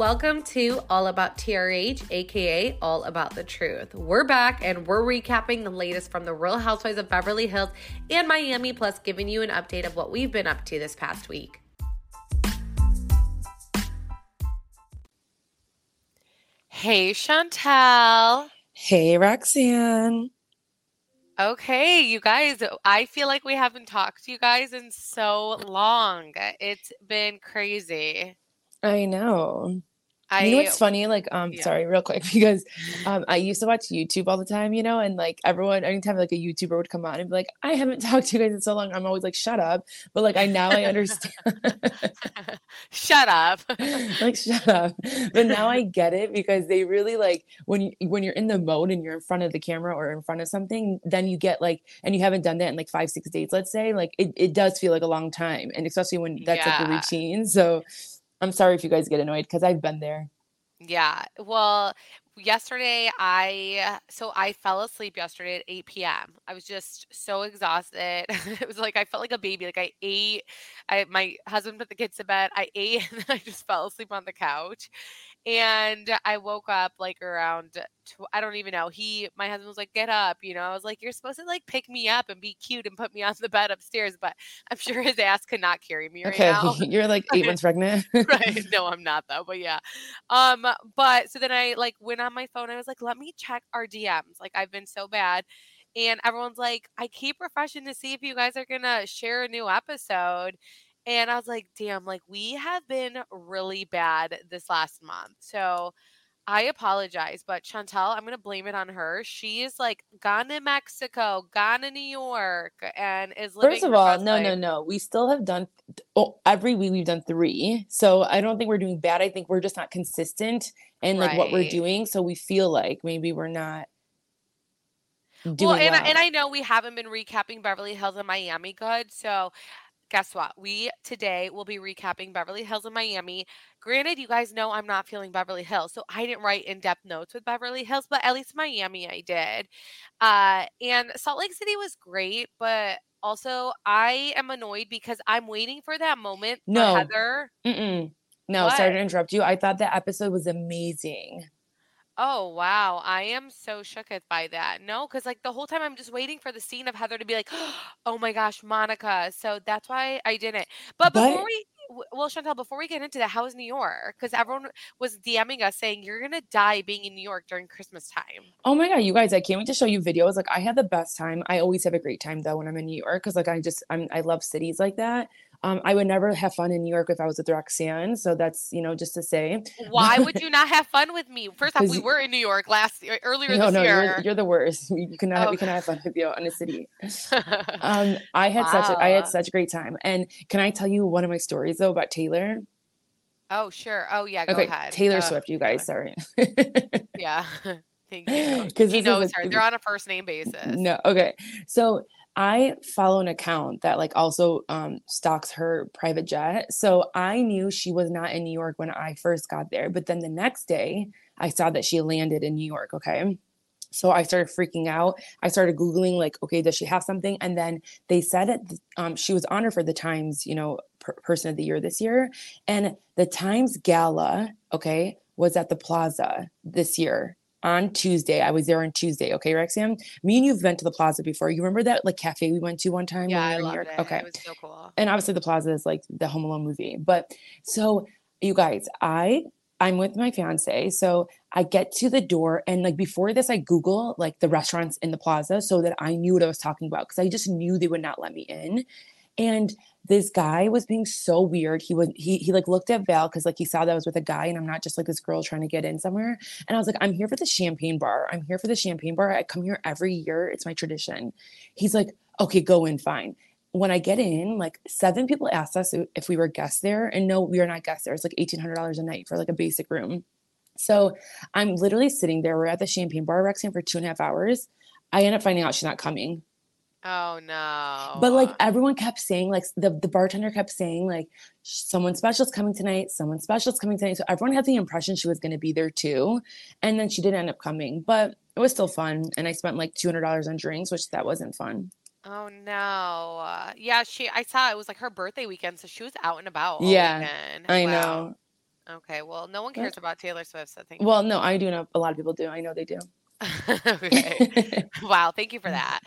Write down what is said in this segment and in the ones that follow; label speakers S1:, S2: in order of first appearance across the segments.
S1: Welcome to All About TRH, aka All About the Truth. We're back and we're recapping the latest from the Real Housewives of Beverly Hills and Miami, plus giving you an update of what we've been up to this past week. Hey, Chantel.
S2: Hey, Roxanne.
S1: Okay, you guys, I feel like we haven't talked to you guys in so long. It's been crazy.
S2: I know.
S1: I
S2: You know what's funny? Like, um,
S1: yeah.
S2: sorry, real quick, because um, I used to watch YouTube all the time, you know, and like everyone, anytime like a YouTuber would come on and be like, I haven't talked to you guys in so long, I'm always like, shut up. But like, I now I understand,
S1: Shut up.
S2: like, shut up. But now I get it because they really like when you when you're in the mode and you're in front of the camera or in front of something, then you get like, and you haven't done that in like five, six days, let's say, like it, it does feel like a long time, and especially when that's like a routine. So I'm sorry if you guys get annoyed because I've been there.
S1: Yeah. Well, yesterday I so I fell asleep yesterday at 8 p.m. I was just so exhausted. It was like I felt like a baby. Like I ate, I my husband put the kids to bed. I ate and I just fell asleep on the couch. And I woke up like around tw- I don't even know. He my husband was like, "Get up," you know. I was like, "You're supposed to like pick me up and be cute and put me on the bed upstairs," but I'm sure his ass could not carry me right
S2: Okay,
S1: now.
S2: you're like eight months pregnant.
S1: right no i'm not though but yeah um but so then i like went on my phone i was like let me check our dms like i've been so bad and everyone's like i keep refreshing to see if you guys are gonna share a new episode and i was like damn like we have been really bad this last month so I apologize, but Chantel, I'm gonna blame it on her. She is like gone to Mexico, gone to New York, and is living.
S2: First of all, no, no,
S1: life.
S2: no. We still have done oh, every week we've done three. So I don't think we're doing bad. I think we're just not consistent in like what we're doing. So we feel like maybe we're not doing
S1: well, and, I-
S2: well.
S1: and I know we haven't been recapping Beverly Hills and Miami good. So guess what? We today will be recapping Beverly Hills and Miami. Granted, you guys know I'm not feeling Beverly Hills, so I didn't write in-depth notes with Beverly Hills, but at least Miami I did. Uh, and Salt Lake City was great, but also I am annoyed because I'm waiting for that moment
S2: No.
S1: Heather.
S2: Mm-mm. No, sorry to interrupt you. I thought that episode was amazing.
S1: Oh wow, I am so shooketh by that. No, because like the whole time I'm just waiting for the scene of Heather to be like, "Oh my gosh, Monica." So that's why I didn't. But before
S2: But-
S1: we, well, Chantel, before we get into that, how is New York? Because everyone was DMing us saying you're gonna die being in New York during Christmas time.
S2: Oh my god, you guys! I can't wait to show you videos. Like I had the best time. I always have a great time though when I'm in New York because like I just I'm I love cities like that. Um, I would never have fun in New York if I was with Roxanne. So that's you know just to say.
S1: Why would you not have fun with me? First off, we were in New York last earlier
S2: No,
S1: this
S2: no,
S1: year.
S2: you're you're the worst. We, you cannot
S1: Oh.
S2: we cannot have fun with you in the city. Um, I had such a, I had such a great time. And can I tell you one of my stories though about Taylor?
S1: oh sure. Oh yeah. Go
S2: Okay,
S1: ahead.
S2: Taylor
S1: Uh,
S2: Swift, you guys. Sorry.
S1: Yeah. Thank you.
S2: 'Cause
S1: He knows her. They're on a first name basis.
S2: No, okay. So I follow an account that like also um stalks her private jet. So I knew she was not in New York when I first got there, but then the next day I saw that she landed in New York, okay? So I started freaking out. I started googling like, okay, does she have something? And then they said it um she was honored for the Times, you know, per- person of the year this year, and the Times gala, okay, was at the Plaza this year on Tuesday. I was there on Tuesday. Okay, Roxanne. Me and you've been to the Plaza before. You remember that like cafe we went to one time
S1: Yeah, I
S2: when we were
S1: loved
S2: York?
S1: it.
S2: Okay.
S1: It was so cool.
S2: And obviously the Plaza is like the Home Alone movie. But so you guys, I I'm with my fiance. So I get to the door and like before this, I Google like the restaurants in the plaza so that I knew what I was talking about because I just knew they would not let me in. And this guy was being so weird. He was he he like looked at Val because like he saw that I was with a guy and I'm not just like this girl trying to get in somewhere. And I was like, I'm here for the champagne bar. I'm here for the champagne bar. I come here every year. It's my tradition. He's like, okay, go in, fine. When I get in, like seven people asked us if we were guests there, and no, we are not guests there. It's like eighteen hundred dollars a night for like a basic room. So I'm literally sitting there. We're at the champagne bar, Roxanne, for two and a half hours. I end up finding out she's not coming.
S1: Oh no.
S2: But like everyone kept saying, like the, the bartender kept saying, like someone special's coming tonight, someone special's coming tonight. So everyone had the impression she was going to be there too, and then she did end up coming. But it was still fun, and I spent like two hundred dollars on drinks, which that wasn't fun.
S1: Oh no. Uh, yeah, she I saw it was like her birthday weekend, so she was out and about all
S2: Yeah,
S1: weekend.
S2: I
S1: Wow.
S2: know.
S1: Okay, well, no one cares about Taylor Swift, so thank
S2: Well, no, I do know a lot of people do. I know they do.
S1: okay. wow, thank you for that.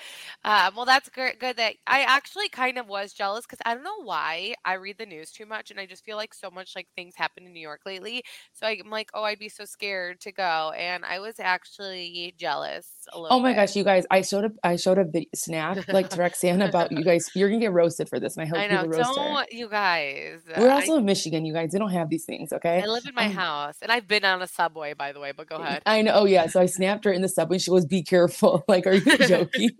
S1: Um, well, that's good. Good that I actually kind of was jealous because I don't know why I read the news too much, and I just feel like so much like things happen in New York lately. So I'm like, oh, I'd be so scared to go, and I was actually jealous a little.
S2: Oh my
S1: bit.
S2: gosh, you guys! I showed up. I showed a vid- snap like to Roxanne about you guys. You're gonna get roasted for this, and I hope
S1: I know.
S2: people roast.
S1: Don't you guys?
S2: We're
S1: I,
S2: also in Michigan, you guys. They don't have these things, okay?
S1: I live in my
S2: Um,
S1: house, and I've been on a subway, by the way. But go ahead.
S2: I know. Oh yeah. So I snapped her in the subway. She goes, "Be careful." Like, are you joking?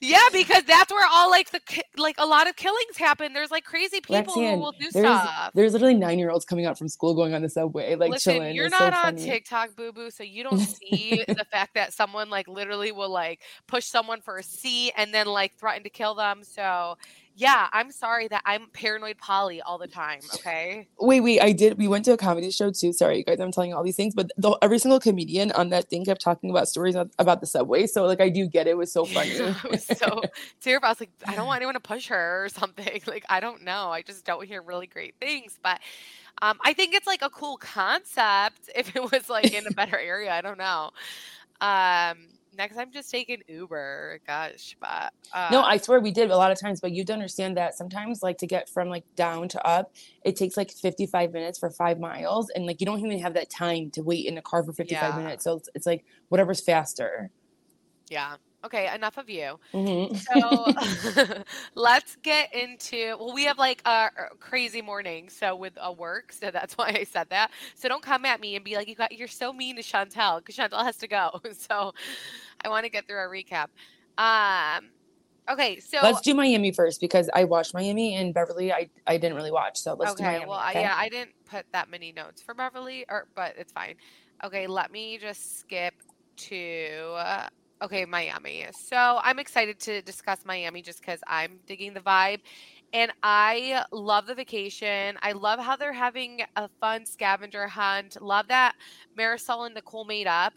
S1: Yeah, because that's where all like the like a lot of killings happen. There's like crazy people
S2: Roxanne,
S1: who will do
S2: there's
S1: stuff.
S2: there's literally nine year olds coming out from school going on the subway, like
S1: Listen,
S2: chilling.
S1: you're
S2: It's
S1: not
S2: so
S1: on
S2: funny.
S1: TikTok, boo boo, so you don't see the fact that someone like literally will like push someone for a seat and then like threaten to kill them. So yeah, I'm sorry that I'm paranoid Polly all the time. Okay.
S2: Wait, wait. I did. We went to a comedy show too. Sorry, you guys. I'm telling you all these things, but the, every single comedian on that thing kept talking about stories about the subway. So like, I do get it. It was so funny.
S1: it was so terrible. I was like, I don't want anyone to push her or something. Like, I don't know. I just don't hear really great things. But um, I think it's like a cool concept if it was like in a better area. I don't know. Um, next I'm just taking Uber. Gosh, but uh,
S2: No, I swear we did a lot of times, but you to understand that sometimes, like to get from like down to up, it takes like 55 minutes for five miles, and like you don't even have that time to wait in a car for 55
S1: Yeah.
S2: minutes. So it's, it's like whatever's faster.
S1: yeah. Okay, enough of you.
S2: Mhm.
S1: So let's get into well, we have like a a crazy morning, so with a work, so that's why I said that. So don't come at me and be like, you got you're so mean to Chantel because Chantel has to go. So I want to get through our recap. Um, okay, so
S2: Let's do Miami first because I watched Miami and Beverly. I I didn't really watch, so let's do Miami.
S1: well, I
S2: okay?
S1: yeah, I didn't put that many notes for Beverly, or but it's fine. Okay, let me just skip to uh, okay Miami. So I'm excited to discuss Miami just because I'm digging the vibe, and I love the vacation. I love how they're having a fun scavenger hunt. Love that Marysol and Nicole made up.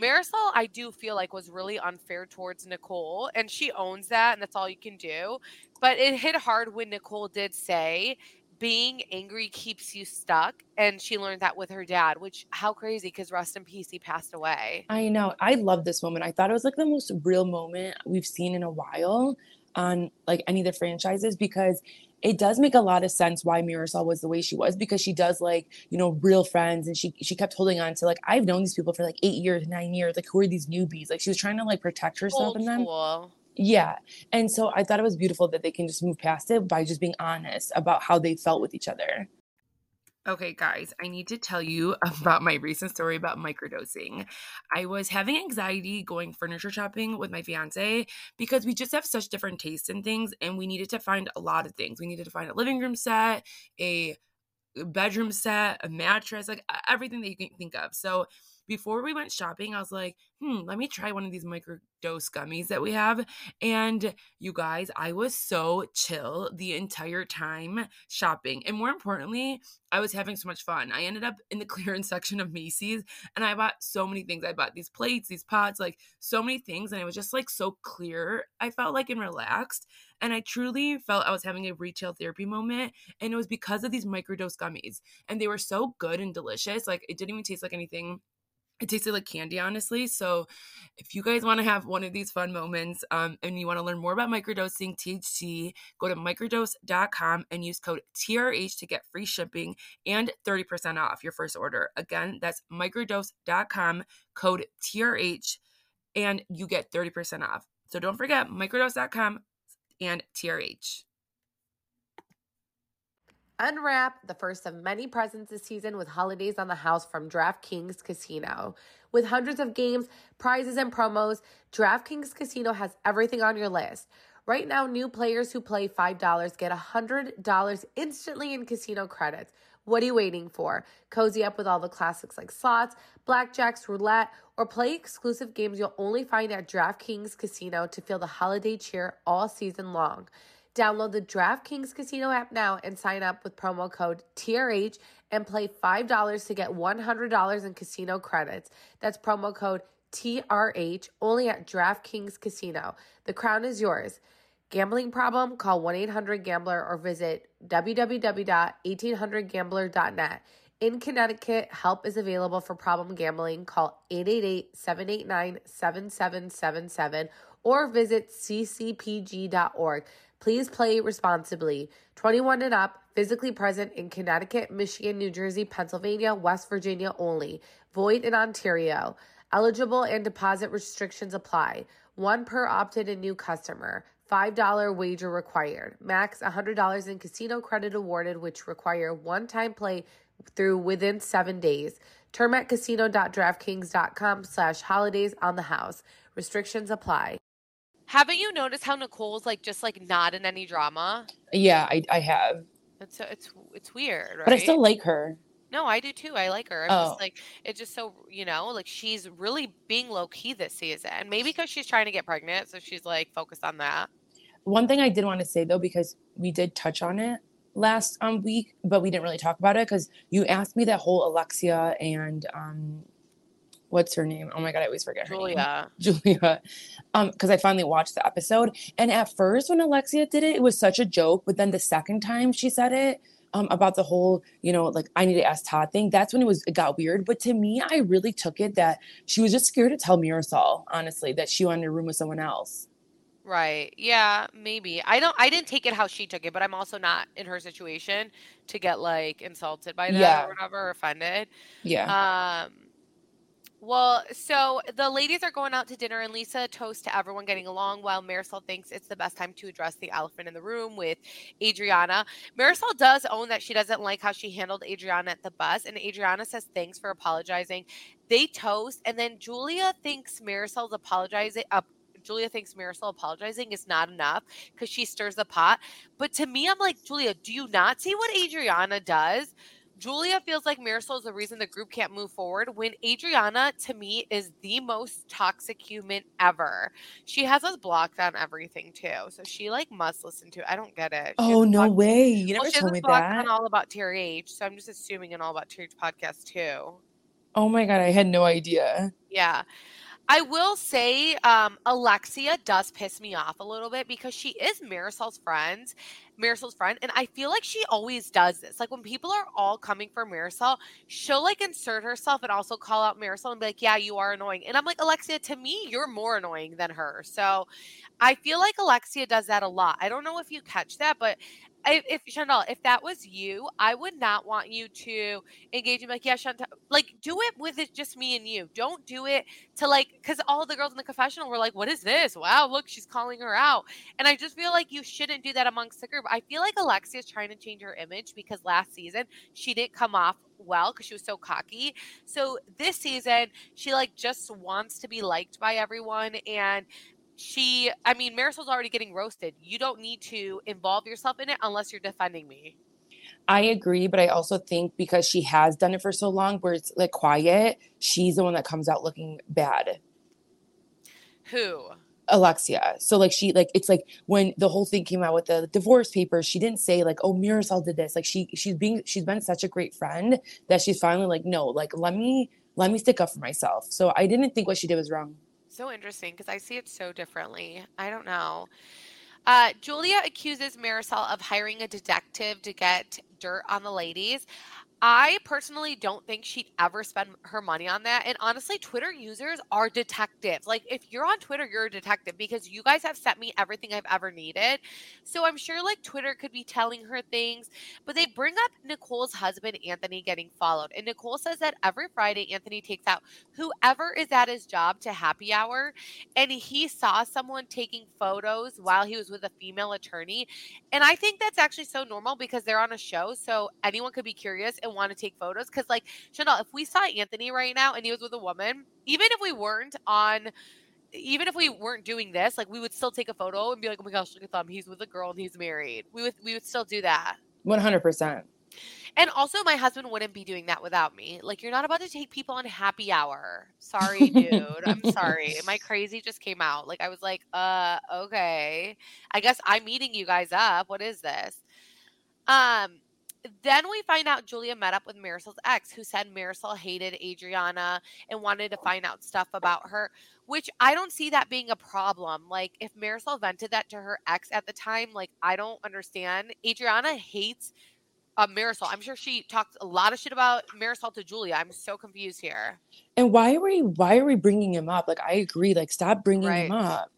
S1: Marysol, I do feel like was really unfair towards Nicole, and she owns that, and that's all you can do. But it hit hard when Nicole did say being angry keeps you stuck and she learned that with her dad which how crazy because rest in peace he passed away
S2: I know. I love this moment. I thought it was like the most real moment we've seen in a while on like any of the franchises because it does make a lot of sense why Marysol was the way she was because she does like, you know, real friends and she she kept holding on to like I've known these people for like 8 years, 9 years. Like who are these newbies? Like she was trying to like protect herself
S1: Old
S2: in them.
S1: school.
S2: Yeah. And so I thought it was beautiful that they can just move past it by just being honest about how they felt with each other.
S3: Okay, guys, I need to tell you about my recent story about microdosing. I was having anxiety going furniture shopping with my fiance because we just have such different tastes in things, and we needed to find a lot of things. We needed to find a living room set, a bedroom set, a mattress, like everything that you can think of. So before we went shopping, I was like, hmm, let me try one of these microdose gummies that we have. And you guys, I was so chill the entire time shopping. And more importantly, I was having so much fun. I ended up in the clearance section of Macy's and I bought so many things. I bought these plates, these pots, like so many things. And it was just like so clear. I felt like and relaxed. And I truly felt I was having a retail therapy moment. And it was because of these microdose gummies. And they were so good and delicious. Like it didn't even taste like anything it tasted like candy honestly so if you guys want to have one of these fun moments um, and you want to learn more about microdosing thc go to microdose.com and use code trh to get free shipping and 30% off your first order. Again that's microdose.com code trh and you get 30% off. So don't forget microdose.com and trh
S4: Unwrap the first of many presents this season with holidays on the house from DraftKings Casino. With hundreds of games, prizes, and promos, DraftKings Casino has everything on your list. Right now, new players who play $5 get $100 instantly in casino credits. What are you waiting for? Cozy up with all the classics like slots, blackjacks, roulette, or play exclusive games you'll only find at DraftKings Casino to feel the holiday cheer all season long. Download the DraftKings Casino app now and sign up with promo code TRH and play $5 to get $100 in casino credits. That's promo code TRH only at DraftKings Casino. The crown is yours. Gambling problem? Call 1 800 Gambler or visit www.1800Gambler.net. In Connecticut, help is available for problem gambling. Call 888 789 7777 or visit ccpg.org. Please play responsibly. 21 and up, physically present in Connecticut, Michigan, New Jersey, Pennsylvania, West Virginia only. Void in Ontario. Eligible and deposit restrictions apply. One per opted and new customer. $5 wager required. Max $100 in casino credit awarded, which require one time play through within seven days. Term at casino.draftkings.com slash holidays on the house. Restrictions apply.
S1: Haven't you noticed how Nicole's like just like not in any drama?
S2: Yeah, I, I have.
S1: It's it's it's weird, right?
S2: But I still like her.
S1: No, I do too. I like her. I'm
S2: Oh.
S1: just like it's just so you know, like she's really being low key this season. Maybe because she's trying to get pregnant, so she's like focused on that.
S2: One thing I did want to say though, because we did touch on it last um week, but we didn't really talk about it because you asked me that whole Alexia and um what's her name? Oh my god, I always forget her name.
S1: Julia.
S2: Julia. Um, because I finally watched the episode. And at first when Alexia did it, it was such a joke. But then the second time she said it, um, about the whole, you know, like I need to ask Todd thing, that's when it was it got weird. But to me, I really took it that she was just scared to tell Marysol, honestly, that she wanted a room with someone else.
S1: Right. Yeah, maybe. I don't I didn't take it how she took it, but I'm also not in her situation to get like insulted by that
S2: Yeah.
S1: or whatever, or offended.
S2: Yeah.
S1: Um well, so the ladies are going out to dinner and Lisa toasts to everyone getting along while Marysol thinks it's the best time to address the elephant in the room with Adriana. Marysol does own that she doesn't like how she handled Adriana at the bus, and Adriana says thanks for apologizing. They toast, and then Julia thinks Marysol's apologizing. Uh, Julia thinks Marysol apologizing is not enough because she stirs the pot. But to me, I'm like, Julia, do you not see what Adriana does? Julia feels like Marysol is the reason the group can't move forward when Adriana, to me, is the most toxic human ever. She has us blocked on everything too. So she like must listen to it. I don't get it. She
S2: oh no
S1: blocked-
S2: way. You
S1: Well,
S2: never
S1: has
S2: told me
S1: blocked
S2: that.
S1: on all about TRH. So I'm just assuming an all about TRH podcast too.
S2: Oh my god, I had no idea.
S1: Yeah. I will say um, Alexia does piss me off a little bit because she is Marysol's friend, Marysol's friend, and I feel like she always does this. Like when people are all coming for Marysol, she'll like insert herself and also call out Marysol and be like, "Yeah, you are annoying." And I'm like, Alexia, to me, you're more annoying than her. So I feel like Alexia does that a lot. I don't know if you catch that, but if, Chanel, if that was you, I would not want you to engage be like, yeah, Chantal, like do it with it just me and you. Don't do it to like, because all the girls in the confessional were like, what is this? Wow, look, she's calling her out. And I just feel like you shouldn't do that amongst the group. I feel like Alexia is trying to change her image because last season she didn't come off well because she was so cocky. So this season, she like just wants to be liked by everyone and she I mean Marysol's already getting roasted. You don't need to involve yourself in it unless you're defending me.
S2: I agree, but I also think because she has done it for so long where it's like quiet, she's the one that comes out looking bad.
S1: Who?
S2: Alexia. So like she like it's like when the whole thing came out with the divorce papers, she didn't say like, oh Marysol did this. Like she she's being she's been such a great friend that she's finally like, no, like let me let me stick up for myself. So I didn't think what she did was wrong.
S1: So interesting because I see it so differently. I don't know. Uh, Julia accuses Marysol of hiring a detective to get dirt on the ladies. I personally don't think she'd ever spend her money on that. And honestly, Twitter users are detectives. Like, if you're on Twitter, you're a detective because you guys have sent me everything I've ever needed. So I'm sure like Twitter could be telling her things. But they bring up Nicole's husband, Anthony, getting followed. And Nicole says that every Friday, Anthony takes out whoever is at his job to happy hour. And he saw someone taking photos while he was with a female attorney. And I think that's actually so normal because they're on a show. So anyone could be curious and want to take photos. Because, like, Chanel, if we saw Anthony right now and he was with a woman, even if we weren't on, even if we weren't doing this, like, we would still take a photo and be like, oh my gosh, look at them. He's with a girl and he's married. We would, we would still do that.
S2: One hundred percent.
S1: And also, my husband wouldn't be doing that without me. Like, you're not about to take people on happy hour. Sorry, dude. I'm sorry. My crazy just came out. Like, I was like, uh, okay. I guess I'm meeting you guys up. What is this? Um, then we find out Julia met up with Marysol's ex, who said Marysol hated Adriana and wanted to find out stuff about her, which I don't see that being a problem. Like, if Marysol vented that to her ex at the time, like, I don't understand. Adriana hates uh, Marysol. I'm sure she talked a lot of shit about Marysol to Julia. I'm so confused here.
S2: And why are we why are we bringing him up? Like I agree. Like stop bringing
S1: Right.
S2: him up.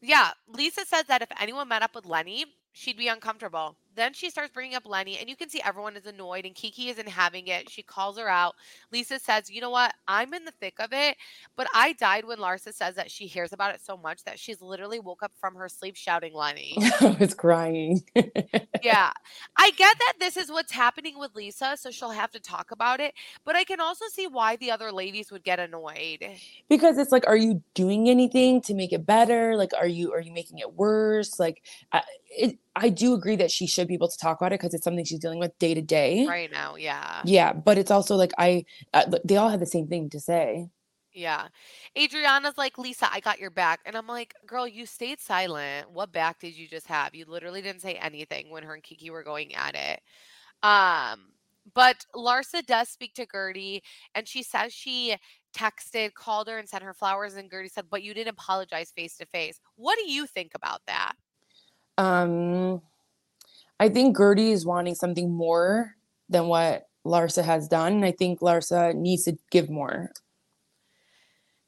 S1: Yeah, Lisa says that if anyone met up with Lenny, she'd be uncomfortable. Then she starts bringing up Lenny, and you can see everyone is annoyed, and Kiki isn't having it. She calls her out. Lisa says, You know what? I'm in the thick of it, but I died when Larsa says that she hears about it so much that she's literally woke up from her sleep shouting Lenny.
S2: Oh, I was crying.
S1: yeah. I get that this is what's happening with Lisa, so she'll have to talk about it, but I can also see why the other ladies would get annoyed.
S2: because it's like are you doing anything to make it better like are you are you making it worse like i it, i do agree that she should be able to talk about it because it's something she's dealing with day to day
S1: Right now, yeah.
S2: yeah but it's also like I, uh, they all have the same thing to say
S1: Yeah. Adriana's like, Lisa, I got your back. And I'm like, girl, you stayed silent. What back did you just have? You literally didn't say anything when her and Kiki were going at it. Um, but Larsa does speak to Guerdy and she says she texted, called her, and sent her flowers. And Guerdy said, But you didn't apologize face to face. What do you think about that?
S2: Um i think guerdy is wanting something more than what larsa has done and i think larsa needs to give more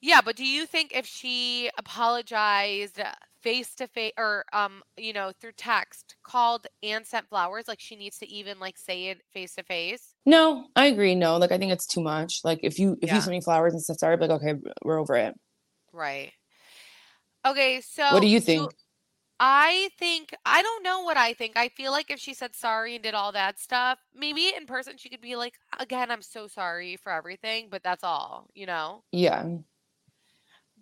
S1: Yeah, but do you think if she apologized face to face or um, you know, through text, called and sent flowers, like she needs to even like say it face to face?
S2: no i agree no like i think it's too much like if you if
S1: Yeah.
S2: you send me flowers and stuff sorry I'd like okay we're over it
S1: Right. Okay, so
S2: what do you think
S1: I think I don't know what I think. I feel like if she said sorry and did all that stuff, maybe in person she could be like, again, I'm so sorry for everything, but that's all, you know?
S2: yeah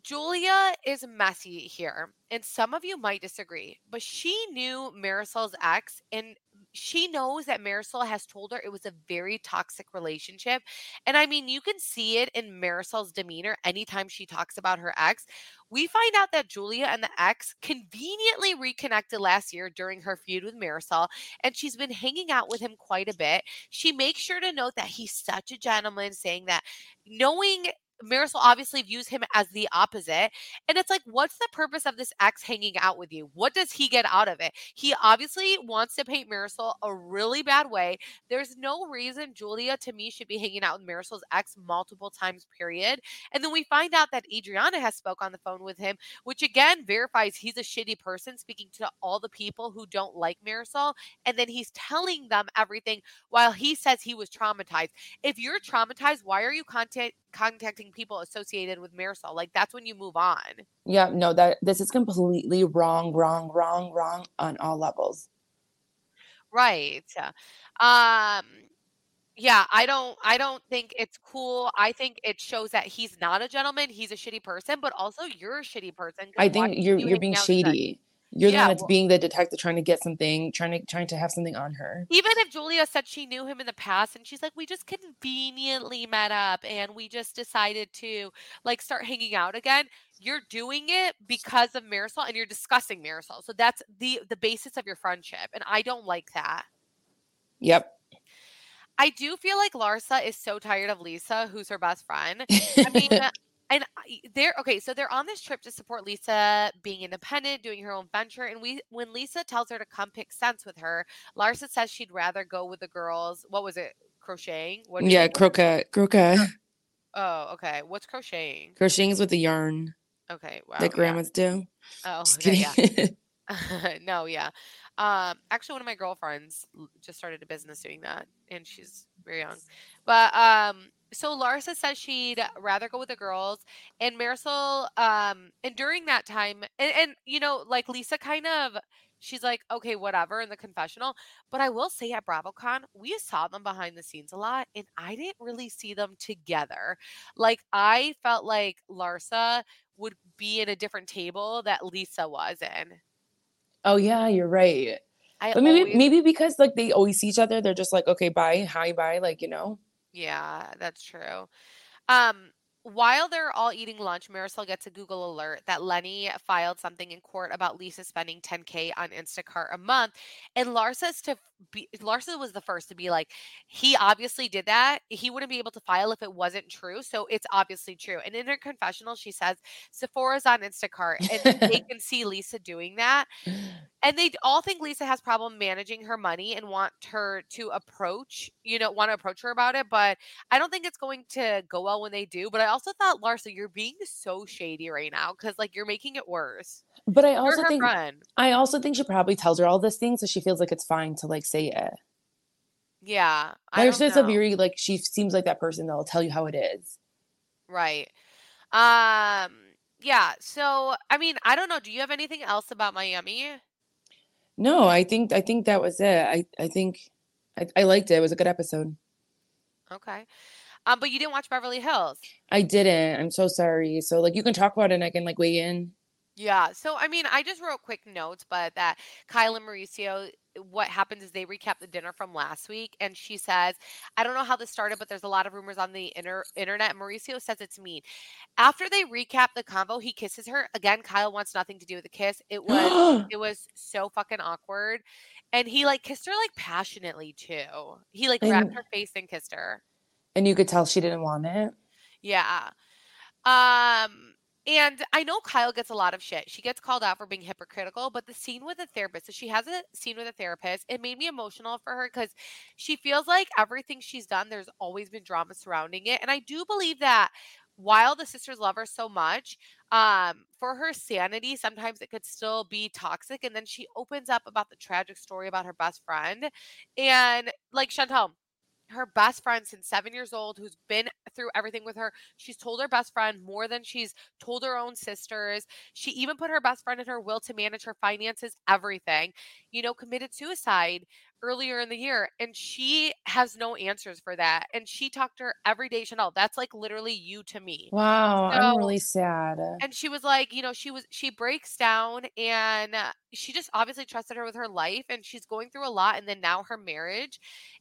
S1: Julia is messy here, and some of you might disagree, but she knew Marysol's ex, and she knows that Marysol has told her it was a very toxic relationship. And I mean, you can see it in Marysol's demeanor anytime she talks about her ex. We find out that Julia and the ex conveniently reconnected last year during her feud with Marysol, and she's been hanging out with him quite a bit. She makes sure to note that he's such a gentleman, saying that knowing Marysol obviously views him as the opposite. And it's like, what's the purpose of this ex hanging out with you? What does he get out of it? He obviously wants to paint Marysol a really bad way. There's no reason Julia, to me, should be hanging out with Marysol's ex multiple times, period. And then we find out that Adriana has spoke on the phone with him, which again verifies he's a shitty person speaking to all the people who don't like Marysol. And then he's telling them everything while he says he was traumatized if you're traumatized, why are you contact contacting people associated with Marysol? Like that's when you move on.
S2: Yeah, no, that this is completely wrong, wrong, wrong, wrong on all levels.
S1: Right. Um yeah, I don't I don't think it's cool. I think it shows that he's not a gentleman, he's a shitty person, but also you're a shitty person.
S2: I think
S1: are
S2: you're
S1: you
S2: you're being
S1: out with
S2: shady. You're the
S1: Yeah,
S2: one that's
S1: well-
S2: being the detective trying to get something, trying to trying to have something on her.
S1: Even if Julia said she knew him in the past and she's like, we just conveniently met up and we just decided to like start hanging out again, you're doing it because of Marysol and you're discussing Marysol. So that's the the basis of your friendship. And I don't like that.
S2: Yep.
S1: I do feel like Larsa is so tired of Lisa, who's her best friend. I mean, and they're okay. So they're on this trip to support Lisa being independent, doing her own venture. And we, when Lisa tells her to come pick sense with her, Larsa says she'd rather go with the girls. What was it? Crocheting? What
S2: yeah, croquet, croquet.
S1: Oh, okay. What's crocheting?
S2: Crocheting's with the yarn
S1: Okay. Wow.
S2: that
S1: yeah.
S2: grandmas do.
S1: Oh,
S2: Just
S1: okay, yeah. no, yeah. Um, actually, one of my girlfriends just started a business doing that, and she's very young. But um, so Larsa says she'd rather go with the girls, and Marysol, um, and during that time, and, and you know, like Lisa, kind of, she's like, okay, whatever, in the confessional. But I will say at BravoCon, we saw them behind the scenes a lot, and I didn't really see them together. Like I felt like Larsa would be in a different table that Lisa was in.
S2: oh yeah, you're right.
S1: I
S2: But maybe
S1: always,
S2: maybe because like they always see each other, they're just like, okay, bye, hi, bye, like you know.
S1: Yeah, that's true. Um, while they're all eating lunch, Marysol gets a Google alert that Lenny filed something in court about Lisa spending 10K on Instacart a month. And Larsa's to be Larsa was the first to be like, he obviously did that. He wouldn't be able to file if it wasn't true. So it's obviously true. And in her confessional, she says Sephora's on Instacart and they can see Lisa doing that. And they all think Lisa has problem managing her money and want her to approach, you know, want to approach her about it. But I don't think it's going to go well when they do. But I also thought, Larsa, you're being so shady right now because like you're making it worse.
S2: But I also think
S1: friend.
S2: I also think she probably tells her all this thing so she feels like it's fine to like say it.
S1: Yeah. I don't
S2: a very like she seems like that person that'll tell you how it is.
S1: Right. Um yeah, so I mean, I don't know. Do you have anything else about Miami?
S2: No, I think I think that was it. I I think I, I liked it. It was a good episode.
S1: Okay. Um, but you didn't watch Beverly Hills.
S2: I didn't. I'm so sorry. So like you can talk about it and I can like weigh in.
S1: Yeah. So I mean, I just wrote quick notes, but that Kyle and Mauricio, what happens is they recap the dinner from last week, and she says, "I don't know how this started, but there's a lot of rumors on the inter- internet." Mauricio says it's mean. After they recap the convo, he kisses her again. Kyle wants nothing to do with the kiss. It was it was so fucking awkward, and he like kissed her like passionately too. He like wrapped her face and kissed her.
S2: And you could tell she didn't want it.
S1: Yeah. Um and I know Kyle gets a lot of shit. She gets called out for being hypocritical, but the scene with the therapist, so she has a scene with a therapist. It made me emotional for her because she feels like everything she's done, there's always been drama surrounding it. And I do believe that while the sisters love her so much, um, for her sanity, sometimes it could still be toxic. And then she opens up about the tragic story about her best friend. And like Chantal, her best friend since seven years old who's been through everything with her. She's told her best friend more than she's told her own sisters. She even put her best friend in her will to manage her finances, everything, you know, committed suicide earlier in the year. And she has no answers for that. And she talked to her every day, Chanel. That's like literally you to me.
S2: Wow, I'm really sad.
S1: And she was like, you know, she was she breaks down and uh, she just obviously trusted her with her life and she's going through a lot and then now her marriage.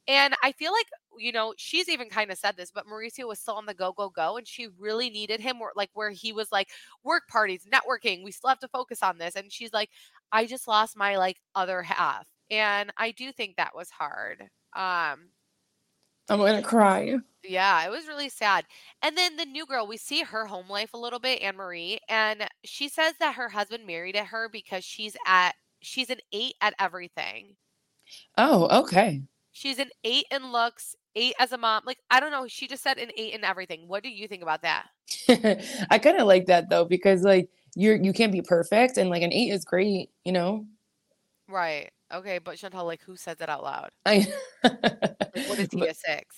S1: And I feel like, you know, she's even kind of said this, but Mauricio was still on the go go go and she really needed him where like where he was like work parties, networking, we still have to focus on this and she's like I just lost my like other half. And I do think that was hard. Um
S2: I'm gonna cry.
S1: yeah, it was really sad. And then the new girl, we see her home life a little bit, Anne Marie, and she says that her husband married at her because she's at she's an eight at everything.
S2: Oh, okay.
S1: She's an eight in looks, eight as a mom. Like I don't know, she just said an eight in everything. What do you think about that?
S2: I kind of like that though because like you're you can't be perfect and like an eight is great, you know.
S1: Right. Okay, but Chantal, like who said that out loud?
S2: I
S1: Like what is he
S2: But-
S1: a six?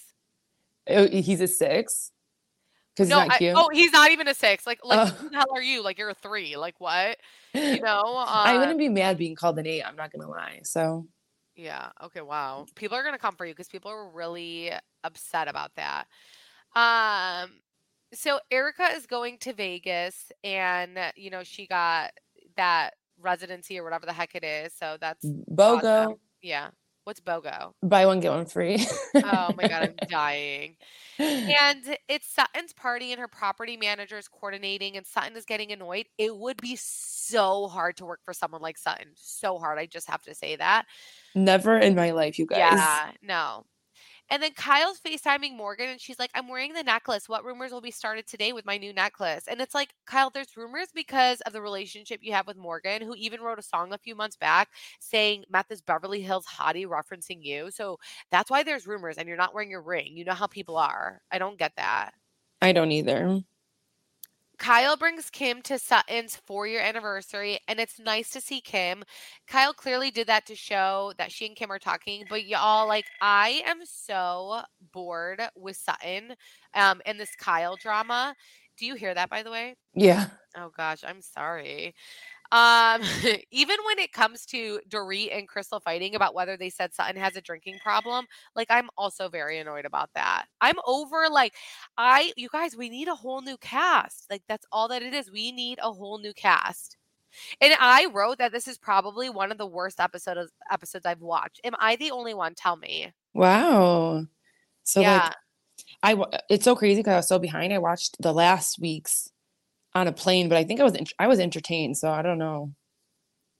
S2: oh, he's a six because
S1: No,
S2: he's not
S1: I- oh, he's not even a six. Like, like
S2: Oh.
S1: who the hell are you? Like you're a three. Like what? You know?
S2: I
S1: Uh,
S2: wouldn't be mad being called an eight. I'm not gonna lie. So
S1: Yeah. Okay. Wow. People are gonna come for you because people are really upset about that. Um. So Erika is going to Vegas, and uh, you know she got that residency or whatever the heck it is. So that's
S2: BOGO,
S1: awesome. Yeah. What's BOGO?
S2: buy one get one free.
S1: Oh my god, I'm dying. And it's Sutton's party, and her property manager is coordinating, and Sutton is getting annoyed. It would be so hard to work for someone like Sutton. So hard. I just have to say that.
S2: Never in my life, you guys.
S1: Yeah, no. And then Kyle's FaceTiming Morgan and she's like, I'm wearing the necklace. What rumors will be started today with my new necklace? And it's like, Kyle, there's rumors because of the relationship you have with Morgan, who even wrote a song a few months back saying, Met this Beverly Hills hottie referencing you. So that's why there's rumors and you're not wearing your ring. You know how people are. I don't get that.
S2: I don't either.
S1: Kyle brings Kim to Sutton's four year anniversary, and it's nice to see Kim. Kyle clearly did that to show that she and Kim are talking, but y'all, like, I am so bored with Sutton um, and this Kyle drama. Do you hear that, by the way?
S2: Yeah.
S1: Oh gosh, I'm sorry. Um, even when it comes to Dorit and Crystal fighting about whether they said Sutton has a drinking problem, like I'm also very annoyed about that. I'm over like I you guys, we need a whole new cast. Like that's all that it is. We need a whole new cast. And I wrote that this is probably one of the worst episodes episodes I've watched. Am I the only one? Tell me.
S2: Wow. So
S1: yeah.
S2: like I it's so crazy because I was so behind. I watched the last week's on a plane, but I think I was I was entertained. So I don't know.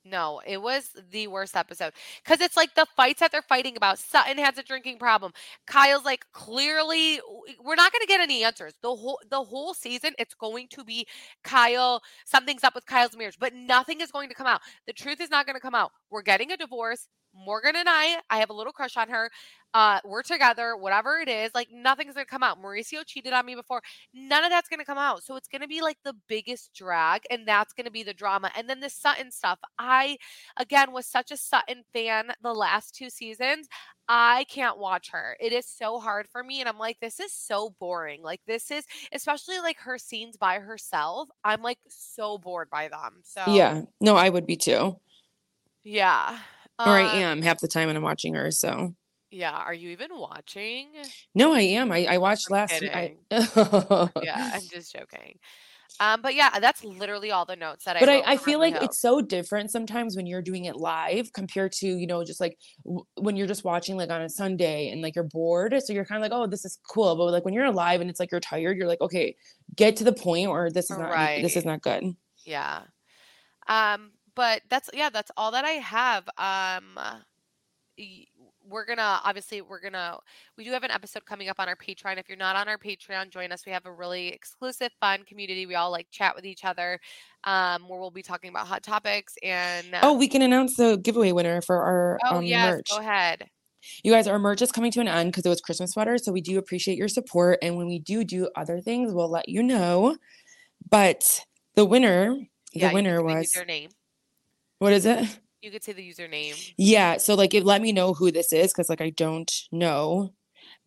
S1: No, it was the worst episode because it's like the fights that they're fighting about. Sutton has a drinking problem. Kyle's like clearly we're not going to get any answers. The whole the whole season it's going to be Kyle something's up with Kyle's marriage, but nothing is going to come out. The truth is not going to come out. We're getting a divorce. Morgan and I, I have a little crush on her. Uh, we're together, whatever it is, like nothing's gonna come out. Mauricio cheated on me before. None of that's gonna come out. So it's gonna be like the biggest drag, and that's gonna be the drama. And then the Sutton stuff. I again was such a Sutton fan the last two seasons. I can't watch her. It is so hard for me. And I'm like, this is so boring. Like, this is especially like her scenes by herself. I'm like so bored by them. So
S2: Yeah, no, I would be too,
S1: Yeah.
S2: Or I
S1: Uh,
S2: am half the time when I'm watching her. So
S1: Yeah. Are you even watching?
S2: no, I am. I I watched
S1: I'm
S2: last. week. I,
S1: Yeah, I'm just joking. Um, but yeah, that's literally all the notes that I
S2: but I, I feel like
S1: Hills.
S2: it's so different sometimes when you're doing it live compared to you know just like w- when you're just watching like on a sunday and like you're bored so you're kind of like oh this is cool but like when you're live and it's like you're tired you're like okay get to the point or this is not this is not good
S1: Yeah. Um, but that's yeah, that's all that I have. Um we're gonna obviously we're gonna we do have an episode coming up on our Patreon. If you're not on our Patreon, join us. We have a really exclusive, fun community. We all like chat with each other. Um, where we'll be talking about hot topics and
S2: oh we can announce the giveaway winner for our
S1: oh
S2: um,
S1: yes,
S2: merch
S1: go ahead.
S2: you guys our merch is coming to an end because it was christmas sweaters so we do appreciate your support and when we do do other things we'll let you know but the winner the
S1: Yeah,
S2: winner
S1: can say the
S2: was
S1: username.
S2: What is it
S1: You could say the username.
S2: Yeah, so like it let me know who this is because like I don't know.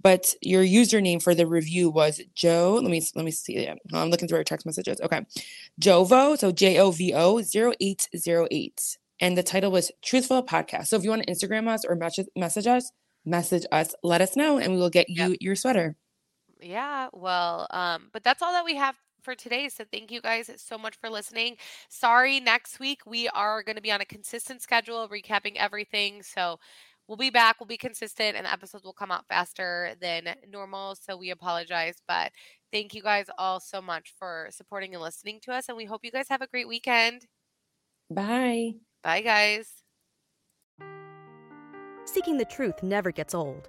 S2: But your username for the review was Joe. Let me let me see it. I'm looking through our text messages. Okay. Jovo, so J O V O 0808. And the title was Truthful Podcast. So if you want to Instagram us or message message us, message us, let us know and we will get you
S1: Yep.
S2: your sweater.
S1: Yeah, well, um, but that's all that we have for today. So thank you guys so much for listening. Sorry, next week we are going to be on a consistent schedule, recapping everything. So we'll be back, we'll be consistent, and the episodes will come out faster than normal. So we apologize, but thank you guys all so much for supporting and listening to us. And we hope you guys have a great weekend.
S2: Bye.
S1: Bye, guys.
S5: Seeking the truth never gets old.